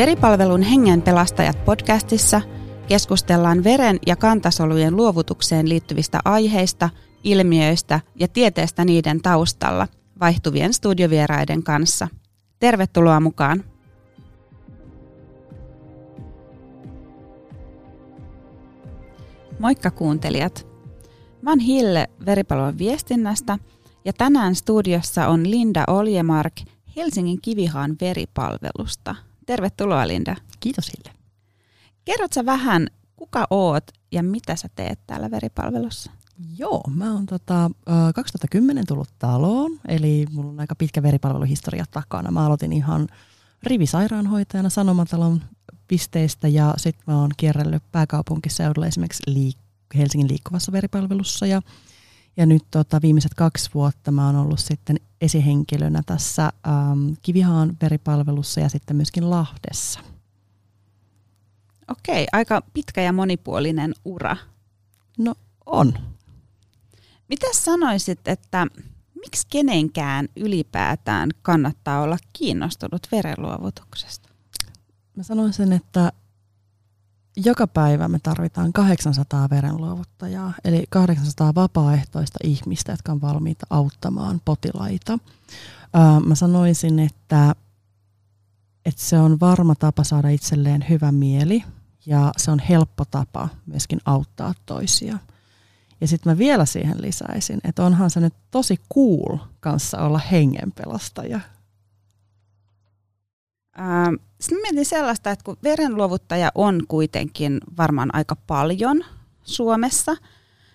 Veripalvelun Hengen pelastajat podcastissa keskustellaan veren ja kantasolujen luovutukseen liittyvistä aiheista, ilmiöistä ja tieteestä niiden taustalla vaihtuvien studiovieraiden kanssa. Tervetuloa mukaan! Moikka kuuntelijat! Mä oon Hille Veripalvelun viestinnästä ja tänään studiossa on Linda Oljemark Helsingin Kivihaan veripalvelusta – Tervetuloa Linda. Kiitos Hille. Kerrotko vähän, kuka oot ja mitä sä teet täällä veripalvelussa? Joo, mä oon tota, 2010 tullut taloon, eli mulla on aika pitkä veripalveluhistoria takana. Mä aloitin ihan rivisairaanhoitajana Sanomatalon pisteistä ja sitten mä oon kierrellyt pääkaupunkiseudulla esimerkiksi liik- Helsingin liikkuvassa veripalvelussa ja ja nyt tota, viimeiset kaksi vuotta mä oon ollut sitten esihenkilönä tässä ähm, Kivihaan veripalvelussa ja sitten myöskin Lahdessa. Okei, aika pitkä ja monipuolinen ura. No on. Mitä sanoisit, että miksi kenenkään ylipäätään kannattaa olla kiinnostunut verenluovutuksesta? Mä sanoisin, että joka päivä me tarvitaan 800 verenluovuttajaa, eli 800 vapaaehtoista ihmistä, jotka on valmiita auttamaan potilaita. Mä sanoisin, että, että se on varma tapa saada itselleen hyvä mieli ja se on helppo tapa myöskin auttaa toisia. Ja sitten mä vielä siihen lisäisin, että onhan se nyt tosi cool kanssa olla hengenpelastaja. Ähm, sitten mietin sellaista, että kun verenluovuttaja on kuitenkin varmaan aika paljon Suomessa,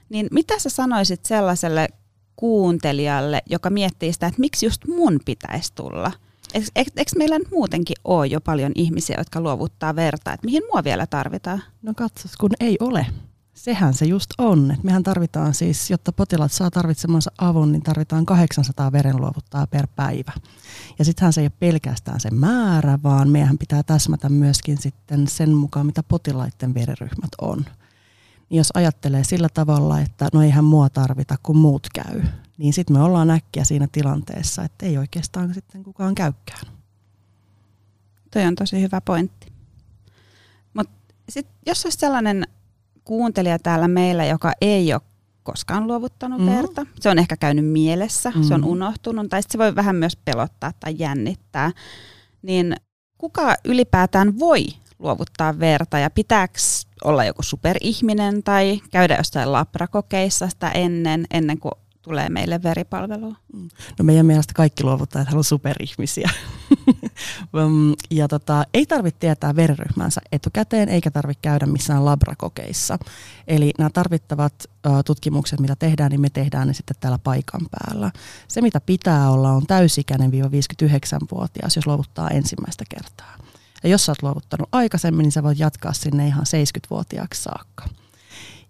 niin mitä sä sanoisit sellaiselle kuuntelijalle, joka miettii sitä, että miksi just mun pitäisi tulla? Eikö meillä nyt muutenkin ole jo paljon ihmisiä, jotka luovuttaa verta? Että mihin mua vielä tarvitaan? No katsos, kun ei ole. Sehän se just on. Et mehän tarvitaan siis, jotta potilaat saa tarvitsemansa avun, niin tarvitaan 800 verenluovuttaa per päivä. Ja sittenhän se ei ole pelkästään se määrä, vaan meidän pitää täsmätä myöskin sitten sen mukaan, mitä potilaiden veriryhmät on. Niin jos ajattelee sillä tavalla, että no eihän mua tarvita, kun muut käy, niin sitten me ollaan äkkiä siinä tilanteessa, että ei oikeastaan sitten kukaan käykään. Toi on tosi hyvä pointti. Mutta jos olisi sellainen kuuntelija täällä meillä, joka ei ole koskaan luovuttanut mm-hmm. verta. Se on ehkä käynyt mielessä, mm-hmm. se on mm-hmm. unohtunut, tai se voi vähän myös pelottaa tai jännittää. Niin kuka ylipäätään voi luovuttaa verta ja pitääkö olla joku superihminen tai käydä jossain labrakokeissa sitä ennen, ennen kuin tulee meille veripalvelua? Mm. No meidän mielestä kaikki luovuttajat haluavat superihmisiä. Ja tota, ei tarvitse tietää veriryhmänsä etukäteen, eikä tarvitse käydä missään labrakokeissa. Eli nämä tarvittavat tutkimukset, mitä tehdään, niin me tehdään ne sitten täällä paikan päällä. Se, mitä pitää olla, on täysikäinen 59-vuotias, jos luovuttaa ensimmäistä kertaa. Ja jos sä oot luovuttanut aikaisemmin, niin sä voit jatkaa sinne ihan 70-vuotiaaksi saakka.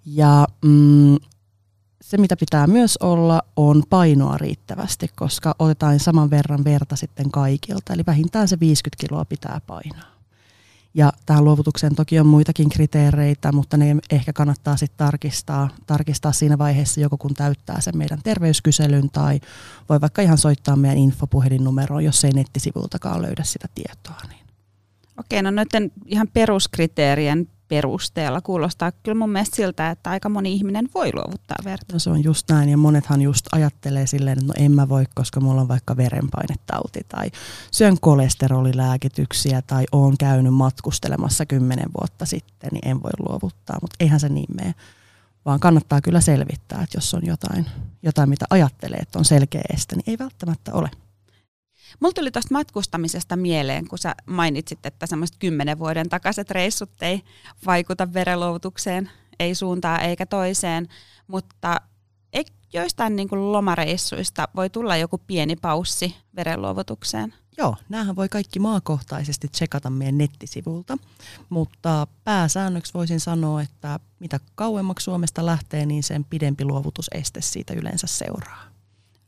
Ja mm, se, mitä pitää myös olla, on painoa riittävästi, koska otetaan saman verran verta sitten kaikilta. Eli vähintään se 50 kiloa pitää painaa. Ja tähän luovutukseen toki on muitakin kriteereitä, mutta ne ehkä kannattaa sitten tarkistaa, tarkistaa siinä vaiheessa, joko kun täyttää sen meidän terveyskyselyn tai voi vaikka ihan soittaa meidän infopuhelinnumeroon, jos ei nettisivultakaan löydä sitä tietoa. Niin. Okei, no noiden ihan peruskriteerien perusteella. Kuulostaa kyllä mun mielestä siltä, että aika moni ihminen voi luovuttaa verta. No se on just näin ja monethan just ajattelee silleen, että no en mä voi, koska mulla on vaikka verenpainetauti tai syön kolesterolilääkityksiä tai oon käynyt matkustelemassa kymmenen vuotta sitten, niin en voi luovuttaa, mutta eihän se niin mene. Vaan kannattaa kyllä selvittää, että jos on jotain, jotain mitä ajattelee, että on selkeä este, niin ei välttämättä ole. Mulla tuli tuosta matkustamisesta mieleen, kun sä mainitsit, että semmoiset kymmenen vuoden takaiset reissut ei vaikuta verenluovutukseen, ei suuntaan eikä toiseen, mutta ei joistain niin kuin lomareissuista voi tulla joku pieni paussi verenluovutukseen? Joo, näähän voi kaikki maakohtaisesti tsekata meidän nettisivulta, mutta pääsäännöksi voisin sanoa, että mitä kauemmaksi Suomesta lähtee, niin sen pidempi luovutuseste siitä yleensä seuraa.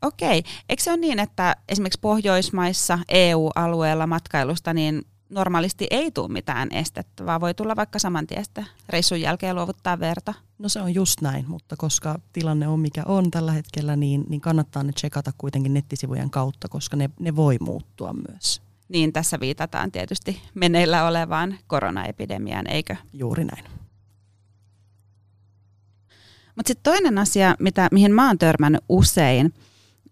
Okei. Eikö se ole niin, että esimerkiksi Pohjoismaissa, EU-alueella matkailusta, niin normaalisti ei tule mitään estettä, vaan voi tulla vaikka saman tiestä reissun jälkeen luovuttaa verta? No se on just näin, mutta koska tilanne on mikä on tällä hetkellä, niin, niin kannattaa ne checkata kuitenkin nettisivujen kautta, koska ne, ne voi muuttua myös. Niin tässä viitataan tietysti meneillä olevaan koronaepidemiaan, eikö? Juuri näin. Mutta sitten toinen asia, mitä, mihin mä oon törmännyt usein,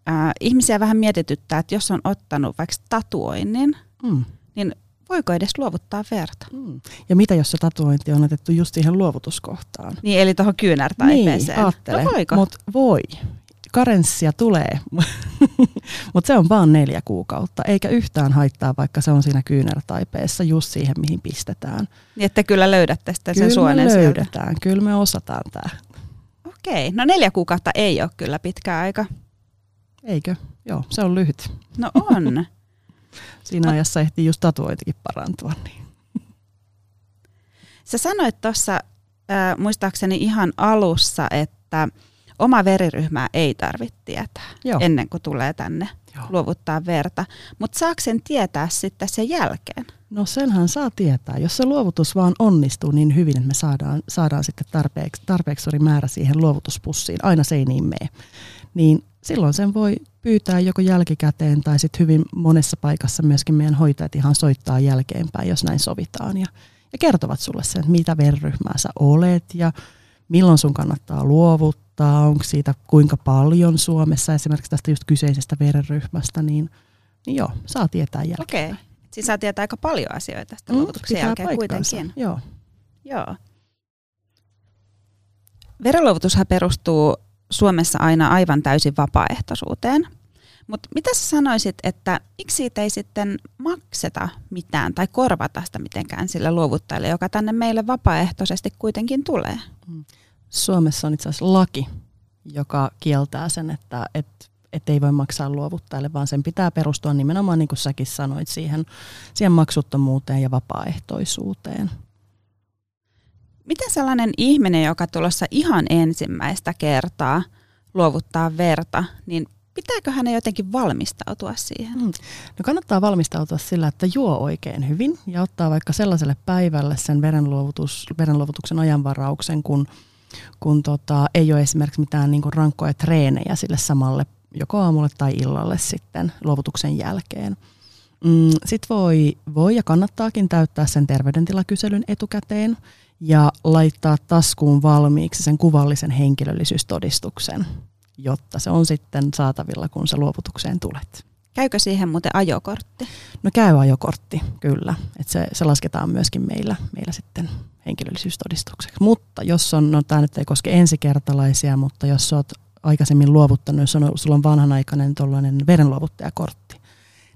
äh, ihmisiä vähän mietityttää, että jos on ottanut vaikka tatuoinnin, mm. niin voiko edes luovuttaa verta? Mm. Ja mitä jos se tatuointi on otettu just siihen luovutuskohtaan? Niin, eli tuohon kyynärtaipeeseen. Niin, ajattele. No voiko? Mut voi. Karenssia tulee, mutta se on vaan neljä kuukautta, eikä yhtään haittaa, vaikka se on siinä kyynärtaipeessa just siihen, mihin pistetään. Niin, että kyllä löydätte sitten sen suonen Kyllä löydetään, sieltä. kyllä me osataan tämä. Okei, no neljä kuukautta ei ole kyllä pitkä aika. Eikö? Joo, se on lyhyt. No on. Siinä ajassa ehtii just tatuoitikin parantua. Niin. Sä sanoit tuossa äh, muistaakseni ihan alussa, että oma veriryhmää ei tarvitse tietää Joo. ennen kuin tulee tänne Joo. luovuttaa verta. Mutta saako sen tietää sitten sen jälkeen? No senhän saa tietää. Jos se luovutus vaan onnistuu niin hyvin, että me saadaan, saadaan sitten tarpeeksi, tarpeeksi suuri määrä siihen luovutuspussiin, aina se ei niin mene, niin silloin sen voi pyytää joko jälkikäteen tai sitten hyvin monessa paikassa myöskin meidän hoitajat ihan soittaa jälkeenpäin, jos näin sovitaan. Ja, ja kertovat sulle sen, että mitä verryhmää sä olet ja milloin sun kannattaa luovuttaa, onko siitä kuinka paljon Suomessa esimerkiksi tästä just kyseisestä verryhmästä, niin, niin joo, saa tietää jälkeen. Okei, siis saa tietää aika paljon asioita tästä mm, luovutuksen jälkeen paikkansa. kuitenkin. Joo. joo. Verenluovutushan perustuu Suomessa aina aivan täysin vapaaehtoisuuteen. Mutta mitä sä sanoisit, että miksi siitä ei sitten makseta mitään tai korvata sitä mitenkään sille luovuttajalle, joka tänne meille vapaaehtoisesti kuitenkin tulee? Mm. Suomessa on itse asiassa laki, joka kieltää sen, että et, et ei voi maksaa luovuttajalle, vaan sen pitää perustua nimenomaan, niin kuin säkin sanoit, siihen, siihen maksuttomuuteen ja vapaaehtoisuuteen. Miten sellainen ihminen, joka tulossa ihan ensimmäistä kertaa luovuttaa verta, niin pitääkö hänen jotenkin valmistautua siihen? Mm. No kannattaa valmistautua sillä, että juo oikein hyvin ja ottaa vaikka sellaiselle päivälle sen verenluovutus, verenluovutuksen ajanvarauksen, kun, kun tota, ei ole esimerkiksi mitään niin rankkoja treenejä sille samalle joko aamulle tai illalle sitten luovutuksen jälkeen. Mm, Sitten voi, voi ja kannattaakin täyttää sen terveydentilakyselyn etukäteen ja laittaa taskuun valmiiksi sen kuvallisen henkilöllisyystodistuksen, jotta se on sitten saatavilla, kun sä luovutukseen tulet. Käykö siihen muuten ajokortti? No käy ajokortti, kyllä. Et se, se lasketaan myöskin meillä, meillä sitten henkilöllisyystodistukseksi. Mutta jos on, no tämä nyt ei koske ensikertalaisia, mutta jos olet aikaisemmin luovuttanut, jos on, sulla on vanhanaikainen tuollainen verenluovuttajakortti,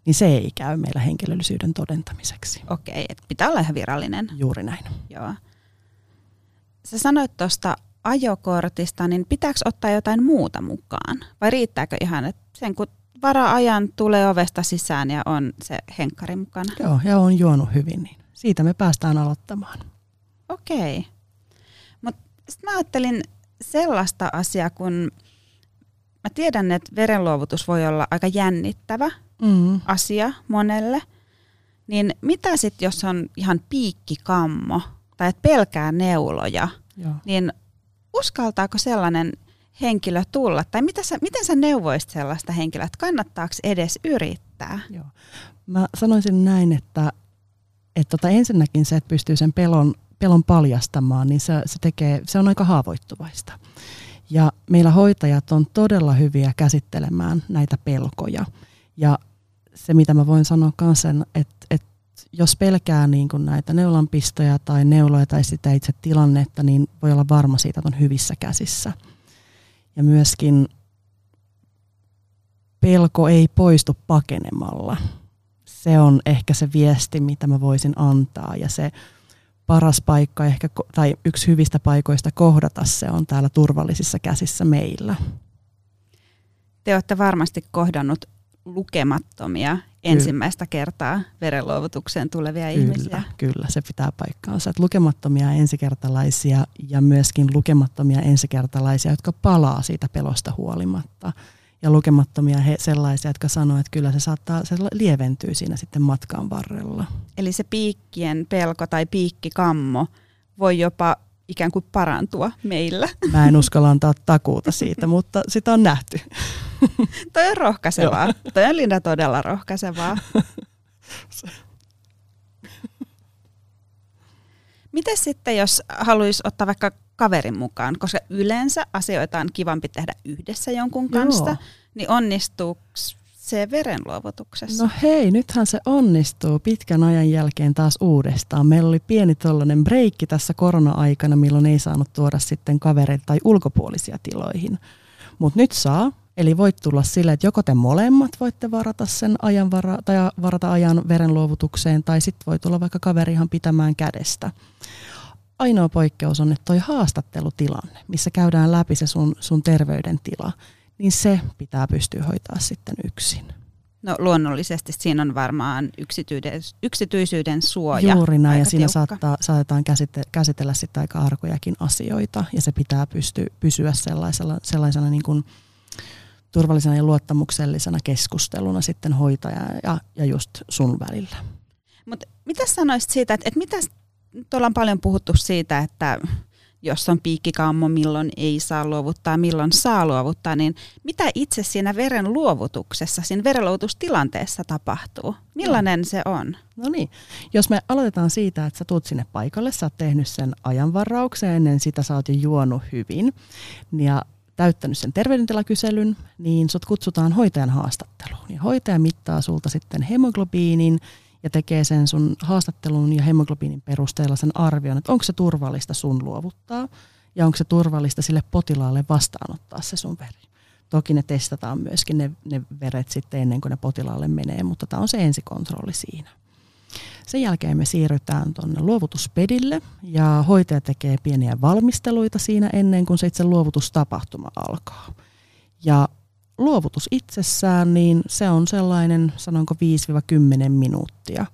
niin se ei käy meillä henkilöllisyyden todentamiseksi. Okei, että pitää olla ihan virallinen. Juuri näin. Joo. Sä sanoit tuosta ajokortista, niin pitääkö ottaa jotain muuta mukaan? Vai riittääkö ihan, että sen kun vara-ajan tulee ovesta sisään ja on se henkkari mukana? Joo, ja on juonut hyvin, niin siitä me päästään aloittamaan. Okei. Mutta sitten mä ajattelin sellaista asiaa, kun mä tiedän, että verenluovutus voi olla aika jännittävä mm. asia monelle. Niin mitä sitten, jos on ihan piikkikammo tai että pelkää neuloja, Joo. niin uskaltaako sellainen henkilö tulla? Tai mitä sä, miten sä neuvoisit sellaista henkilöä, että kannattaako edes yrittää? Joo. Mä sanoisin näin, että, että tota ensinnäkin se, että pystyy sen pelon, pelon paljastamaan, niin se, se, tekee, se on aika haavoittuvaista. Ja meillä hoitajat on todella hyviä käsittelemään näitä pelkoja. Ja se, mitä mä voin sanoa kanssa, että, että jos pelkää niin kuin näitä neulanpistoja tai neuloja tai sitä itse tilannetta, niin voi olla varma siitä, että on hyvissä käsissä. Ja myöskin pelko ei poistu pakenemalla. Se on ehkä se viesti, mitä mä voisin antaa ja se paras paikka ehkä, tai yksi hyvistä paikoista kohdata se on täällä turvallisissa käsissä meillä. Te olette varmasti kohdannut lukemattomia ensimmäistä kertaa verenluovutukseen tulevia kyllä, ihmisiä. Kyllä, se pitää paikkaansa. Että lukemattomia ensikertalaisia ja myöskin lukemattomia ensikertalaisia, jotka palaa siitä pelosta huolimatta. Ja lukemattomia he, sellaisia, jotka sanoo, että kyllä se saattaa, se lieventyy siinä sitten matkan varrella. Eli se piikkien pelko tai piikkikammo voi jopa ikään kuin parantua meillä. Mä en uskalla antaa takuuta siitä, mutta sitä on nähty. Toi on rohkaisevaa. Toi on Linda todella rohkaisevaa. Miten sitten, jos haluaisi ottaa vaikka kaverin mukaan, koska yleensä asioita on kivampi tehdä yhdessä jonkun kanssa, Joo. niin onnistuuko se verenluovutuksessa? No hei, nythän se onnistuu pitkän ajan jälkeen taas uudestaan. Meillä oli pieni tollainen breikki tässä korona-aikana, milloin ei saanut tuoda sitten kavereita tai ulkopuolisia tiloihin. Mutta nyt saa, eli voit tulla sille, että joko te molemmat voitte varata sen ajan vara, tai varata ajan verenluovutukseen, tai sitten voi tulla vaikka kaveri ihan pitämään kädestä. Ainoa poikkeus on, että toi haastattelutilanne, missä käydään läpi se sun, sun terveydentila, niin se pitää pystyä hoitaa sitten yksin. No luonnollisesti siinä on varmaan yksityisyyden, yksityisyyden suoja. Juuri näin, ja siinä saattaa, saatetaan käsite, käsitellä sitten aika arkojakin asioita, ja se pitää pysty, pysyä sellaisella, sellaisena niin kuin turvallisena ja luottamuksellisena keskusteluna sitten hoitaja ja, ja just sun välillä. Mutta mitä sanoisit siitä, että, että mitä, tuolla on paljon puhuttu siitä, että jos on piikkikammo, milloin ei saa luovuttaa, milloin saa luovuttaa, niin mitä itse siinä veren luovutuksessa, siinä verenluovutustilanteessa tapahtuu? Millainen no. se on? No niin, jos me aloitetaan siitä, että sä tuut sinne paikalle, sä oot tehnyt sen ajanvarauksen, ennen sitä sä oot jo juonut hyvin, ja täyttänyt sen terveydentilakyselyn, niin sut kutsutaan hoitajan haastatteluun. Ja hoitaja mittaa sulta sitten hemoglobiinin, ja tekee sen sun haastattelun ja hemoglobiinin perusteella sen arvion, että onko se turvallista sun luovuttaa ja onko se turvallista sille potilaalle vastaanottaa se sun veri. Toki ne testataan myöskin ne, ne veret sitten ennen kuin ne potilaalle menee, mutta tämä on se ensikontrolli siinä. Sen jälkeen me siirrytään tuonne luovutuspedille ja hoitaja tekee pieniä valmisteluita siinä ennen kuin se itse luovutustapahtuma alkaa. Ja luovutus itsessään, niin se on sellainen, sanonko 5-10 minuuttia.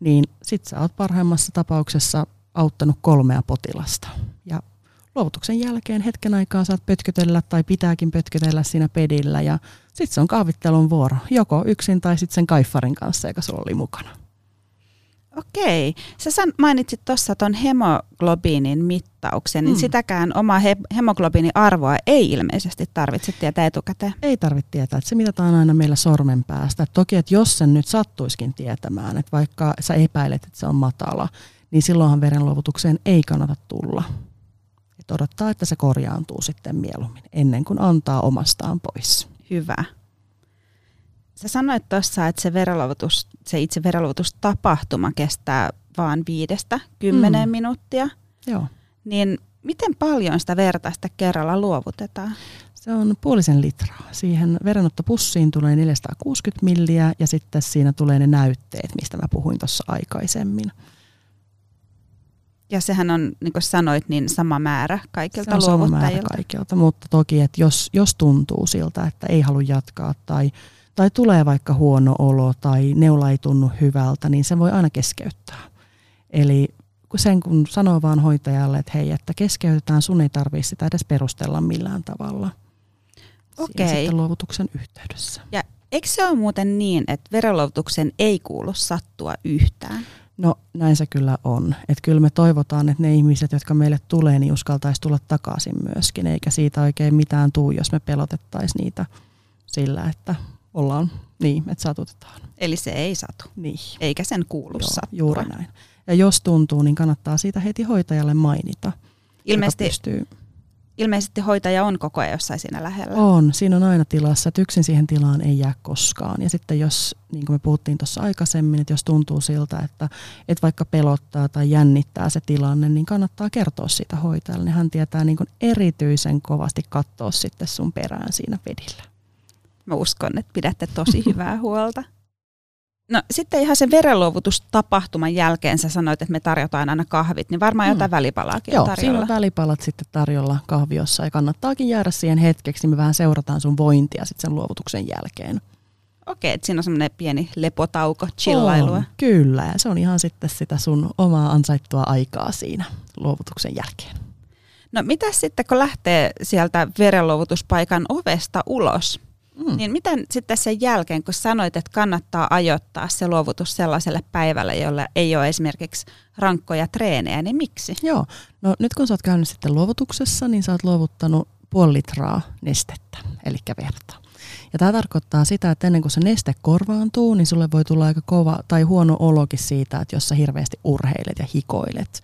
Niin sit sä oot parhaimmassa tapauksessa auttanut kolmea potilasta. Ja luovutuksen jälkeen hetken aikaa saat pötkötellä tai pitääkin pötkötellä siinä pedillä ja sitten se on kahvittelun vuoro, joko yksin tai sitten sen kaiffarin kanssa, joka sulla oli mukana. Okei. Sä mainitsit tuossa tuon hemoglobiinin mittauksen, niin mm. sitäkään omaa he- hemoglobiinin arvoa ei ilmeisesti tarvitse tietää etukäteen. Ei tarvitse tietää, että se mitataan aina meillä sormen päästä. Toki, että jos sen nyt sattuiskin tietämään, että vaikka sä epäilet, että se on matala, niin silloinhan verenluovutukseen ei kannata tulla. Et odottaa, että se korjaantuu sitten mieluummin, ennen kuin antaa omastaan pois. Hyvä. Sä sanoit tuossa, että se, verenluovutus, se itse verenluovutustapahtuma kestää vain viidestä kymmeneen mm. minuuttia. Joo. Niin miten paljon sitä verta sitä kerralla luovutetaan? Se on puolisen litraa. Siihen verenottopussiin tulee 460 milliä ja sitten siinä tulee ne näytteet, mistä mä puhuin tuossa aikaisemmin. Ja sehän on, niin kuin sanoit, niin sama määrä kaikilta Se on sama määrä kaikilta, mutta toki, että jos, jos tuntuu siltä, että ei halua jatkaa tai tai tulee vaikka huono olo tai neula ei tunnu hyvältä, niin se voi aina keskeyttää. Eli sen kun sanoo vaan hoitajalle, että hei, että keskeytetään, sun ei tarvitse sitä edes perustella millään tavalla. Okei. Sitten luovutuksen yhteydessä. Ja eikö se ole muuten niin, että verenluovutuksen ei kuulu sattua yhtään? No näin se kyllä on. Että kyllä me toivotaan, että ne ihmiset, jotka meille tulee, niin uskaltaisi tulla takaisin myöskin, eikä siitä oikein mitään tuu, jos me pelotettaisiin niitä sillä, että ollaan niin, että satutetaan. Eli se ei satu, niin. eikä sen kuulu Joo, sattua. Juuri näin. Ja jos tuntuu, niin kannattaa siitä heti hoitajalle mainita. Ilmeisesti, pystyy... ilmeisesti hoitaja on koko ajan jossain siinä lähellä. On, siinä on aina tilassa, että yksin siihen tilaan ei jää koskaan. Ja sitten jos, niin kuin me puhuttiin tuossa aikaisemmin, että jos tuntuu siltä, että, että vaikka pelottaa tai jännittää se tilanne, niin kannattaa kertoa siitä hoitajalle. Niin hän tietää niin kuin erityisen kovasti katsoa sitten sun perään siinä pedillä. Mä uskon, että pidätte tosi hyvää huolta. No sitten ihan sen verenluovutustapahtuman jälkeen sä sanoit, että me tarjotaan aina kahvit, niin varmaan jotain mm. välipalaakin Joo, on tarjolla. on välipalat sitten tarjolla kahviossa ja kannattaakin jäädä siihen hetkeksi, niin me vähän seurataan sun vointia sitten sen luovutuksen jälkeen. Okei, että siinä on semmoinen pieni lepotauko, chillailua. On, kyllä, ja se on ihan sitten sitä sun omaa ansaittua aikaa siinä luovutuksen jälkeen. No mitä sitten, kun lähtee sieltä verenluovutuspaikan ovesta ulos, Mm. Niin miten sitten sen jälkeen, kun sanoit, että kannattaa ajoittaa se luovutus sellaiselle päivälle, jolla ei ole esimerkiksi rankkoja treenejä, niin miksi? Joo, no nyt kun sä oot käynyt sitten luovutuksessa, niin sä oot luovuttanut puoli litraa nestettä, eli verta. Ja tämä tarkoittaa sitä, että ennen kuin se neste korvaantuu, niin sulle voi tulla aika kova tai huono olokin siitä, että jos sä hirveästi urheilet ja hikoilet.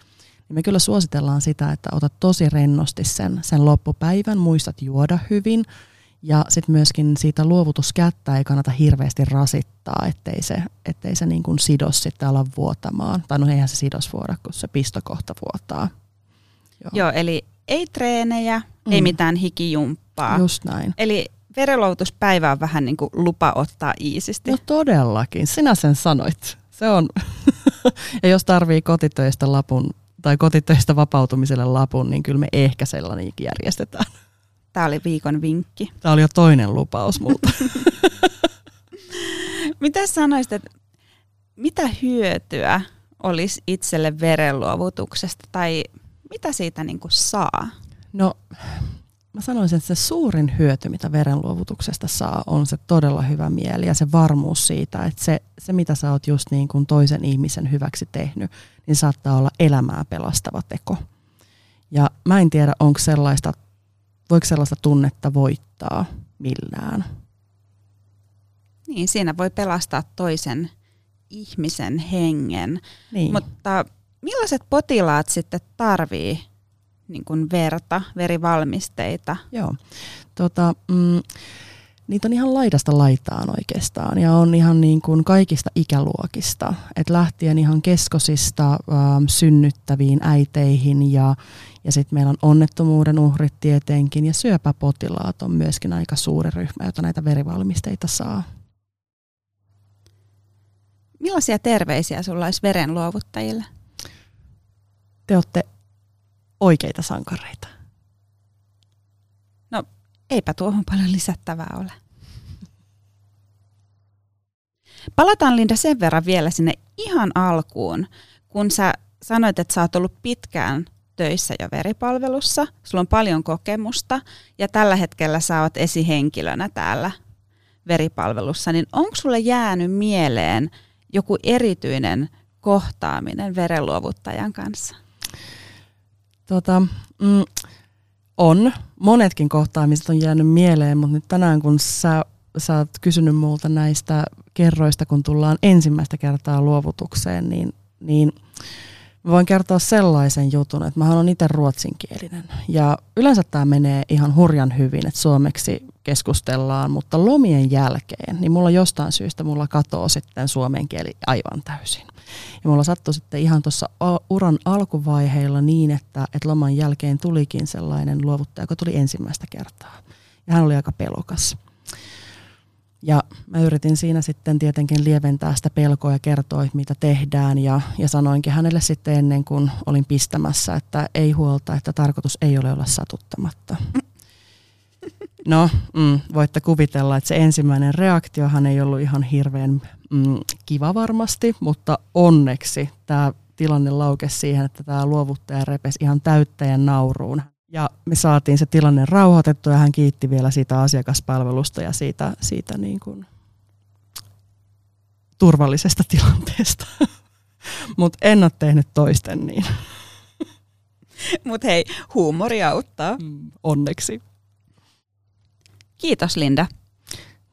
Niin me kyllä suositellaan sitä, että otat tosi rennosti sen, sen loppupäivän, muistat juoda hyvin – ja sitten myöskin siitä luovutuskättä ei kannata hirveästi rasittaa, ettei se, ettei se niin kuin sidos sitten ala vuotamaan. Tai no eihän se sidos vuoda, kun se pistokohta vuotaa. Joo, Joo eli ei treenejä, mm. ei mitään hikijumppaa. Just näin. Eli verenluovutuspäivä on vähän niin kuin lupa ottaa iisisti. No todellakin, sinä sen sanoit. Se on. ja jos tarvii kotitöistä lapun tai kotitöistä vapautumiselle lapun, niin kyllä me ehkä sellainenkin järjestetään. Tämä oli viikon vinkki. Tämä oli jo toinen lupaus multa. mitä sanoisit, että mitä hyötyä olisi itselle verenluovutuksesta tai mitä siitä niin kuin saa? No mä sanoisin, että se suurin hyöty, mitä verenluovutuksesta saa, on se todella hyvä mieli ja se varmuus siitä, että se, se mitä sä oot just niin kuin toisen ihmisen hyväksi tehnyt, niin saattaa olla elämää pelastava teko. Ja mä en tiedä, onko sellaista voiko sellaista tunnetta voittaa millään? Niin, siinä voi pelastaa toisen ihmisen hengen. Niin. Mutta millaiset potilaat sitten tarvii niin kuin verta, verivalmisteita? Joo, tota, mm, niitä on ihan laidasta laitaan oikeastaan ja on ihan niin kuin kaikista ikäluokista. Et lähtien ihan keskosista äh, synnyttäviin äiteihin ja, ja sitten meillä on onnettomuuden uhrit tietenkin ja syöpäpotilaat on myöskin aika suuri ryhmä, jota näitä verivalmisteita saa. Millaisia terveisiä sulla olisi verenluovuttajille? Te olette oikeita sankareita. Eipä tuohon paljon lisättävää ole. Palataan Linda sen verran vielä sinne ihan alkuun, kun sä sanoit, että sä oot ollut pitkään töissä jo veripalvelussa, sulla on paljon kokemusta ja tällä hetkellä sä oot esihenkilönä täällä veripalvelussa, niin onko sulle jäänyt mieleen joku erityinen kohtaaminen verenluovuttajan kanssa? Tota, mm, on. Monetkin kohtaamiset on jäänyt mieleen, mutta nyt tänään kun sä, sä oot kysynyt multa näistä kerroista, kun tullaan ensimmäistä kertaa luovutukseen, niin, niin – voin kertoa sellaisen jutun, että mä olen itse ruotsinkielinen. Ja yleensä tämä menee ihan hurjan hyvin, että suomeksi keskustellaan, mutta lomien jälkeen, niin mulla jostain syystä mulla katoo sitten suomen kieli aivan täysin. Ja mulla sattui sitten ihan tuossa uran alkuvaiheilla niin, että, että loman jälkeen tulikin sellainen luovuttaja, joka tuli ensimmäistä kertaa. Ja hän oli aika pelokas. Ja mä yritin siinä sitten tietenkin lieventää sitä pelkoa ja kertoa, mitä tehdään. Ja, ja sanoinkin hänelle sitten ennen kuin olin pistämässä, että ei huolta, että tarkoitus ei ole olla satuttamatta. No, mm, voitte kuvitella, että se ensimmäinen reaktiohan ei ollut ihan hirveän mm, kiva varmasti, mutta onneksi tämä tilanne laukesi siihen, että tämä luovuttaja repesi ihan täyttäjän nauruun. Ja me saatiin se tilanne rauhoitettua ja hän kiitti vielä siitä asiakaspalvelusta ja siitä, siitä niin kuin turvallisesta tilanteesta. Mutta en ole tehnyt toisten niin. Mutta hei, huumori auttaa. Mm, onneksi. Kiitos Linda.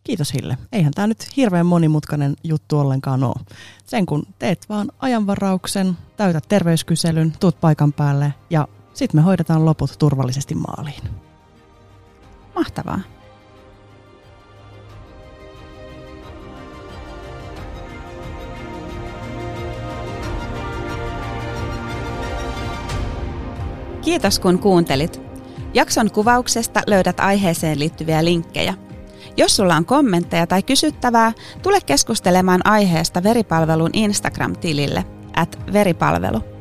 Kiitos Hille. Eihän tämä nyt hirveän monimutkainen juttu ollenkaan ole. Sen kun teet vaan ajanvarauksen, täytät terveyskyselyn, tuut paikan päälle ja sitten me hoidetaan loput turvallisesti maaliin. Mahtavaa. Kiitos kun kuuntelit. Jakson kuvauksesta löydät aiheeseen liittyviä linkkejä. Jos sulla on kommentteja tai kysyttävää, tule keskustelemaan aiheesta veripalvelun Instagram-tilille at veripalvelu.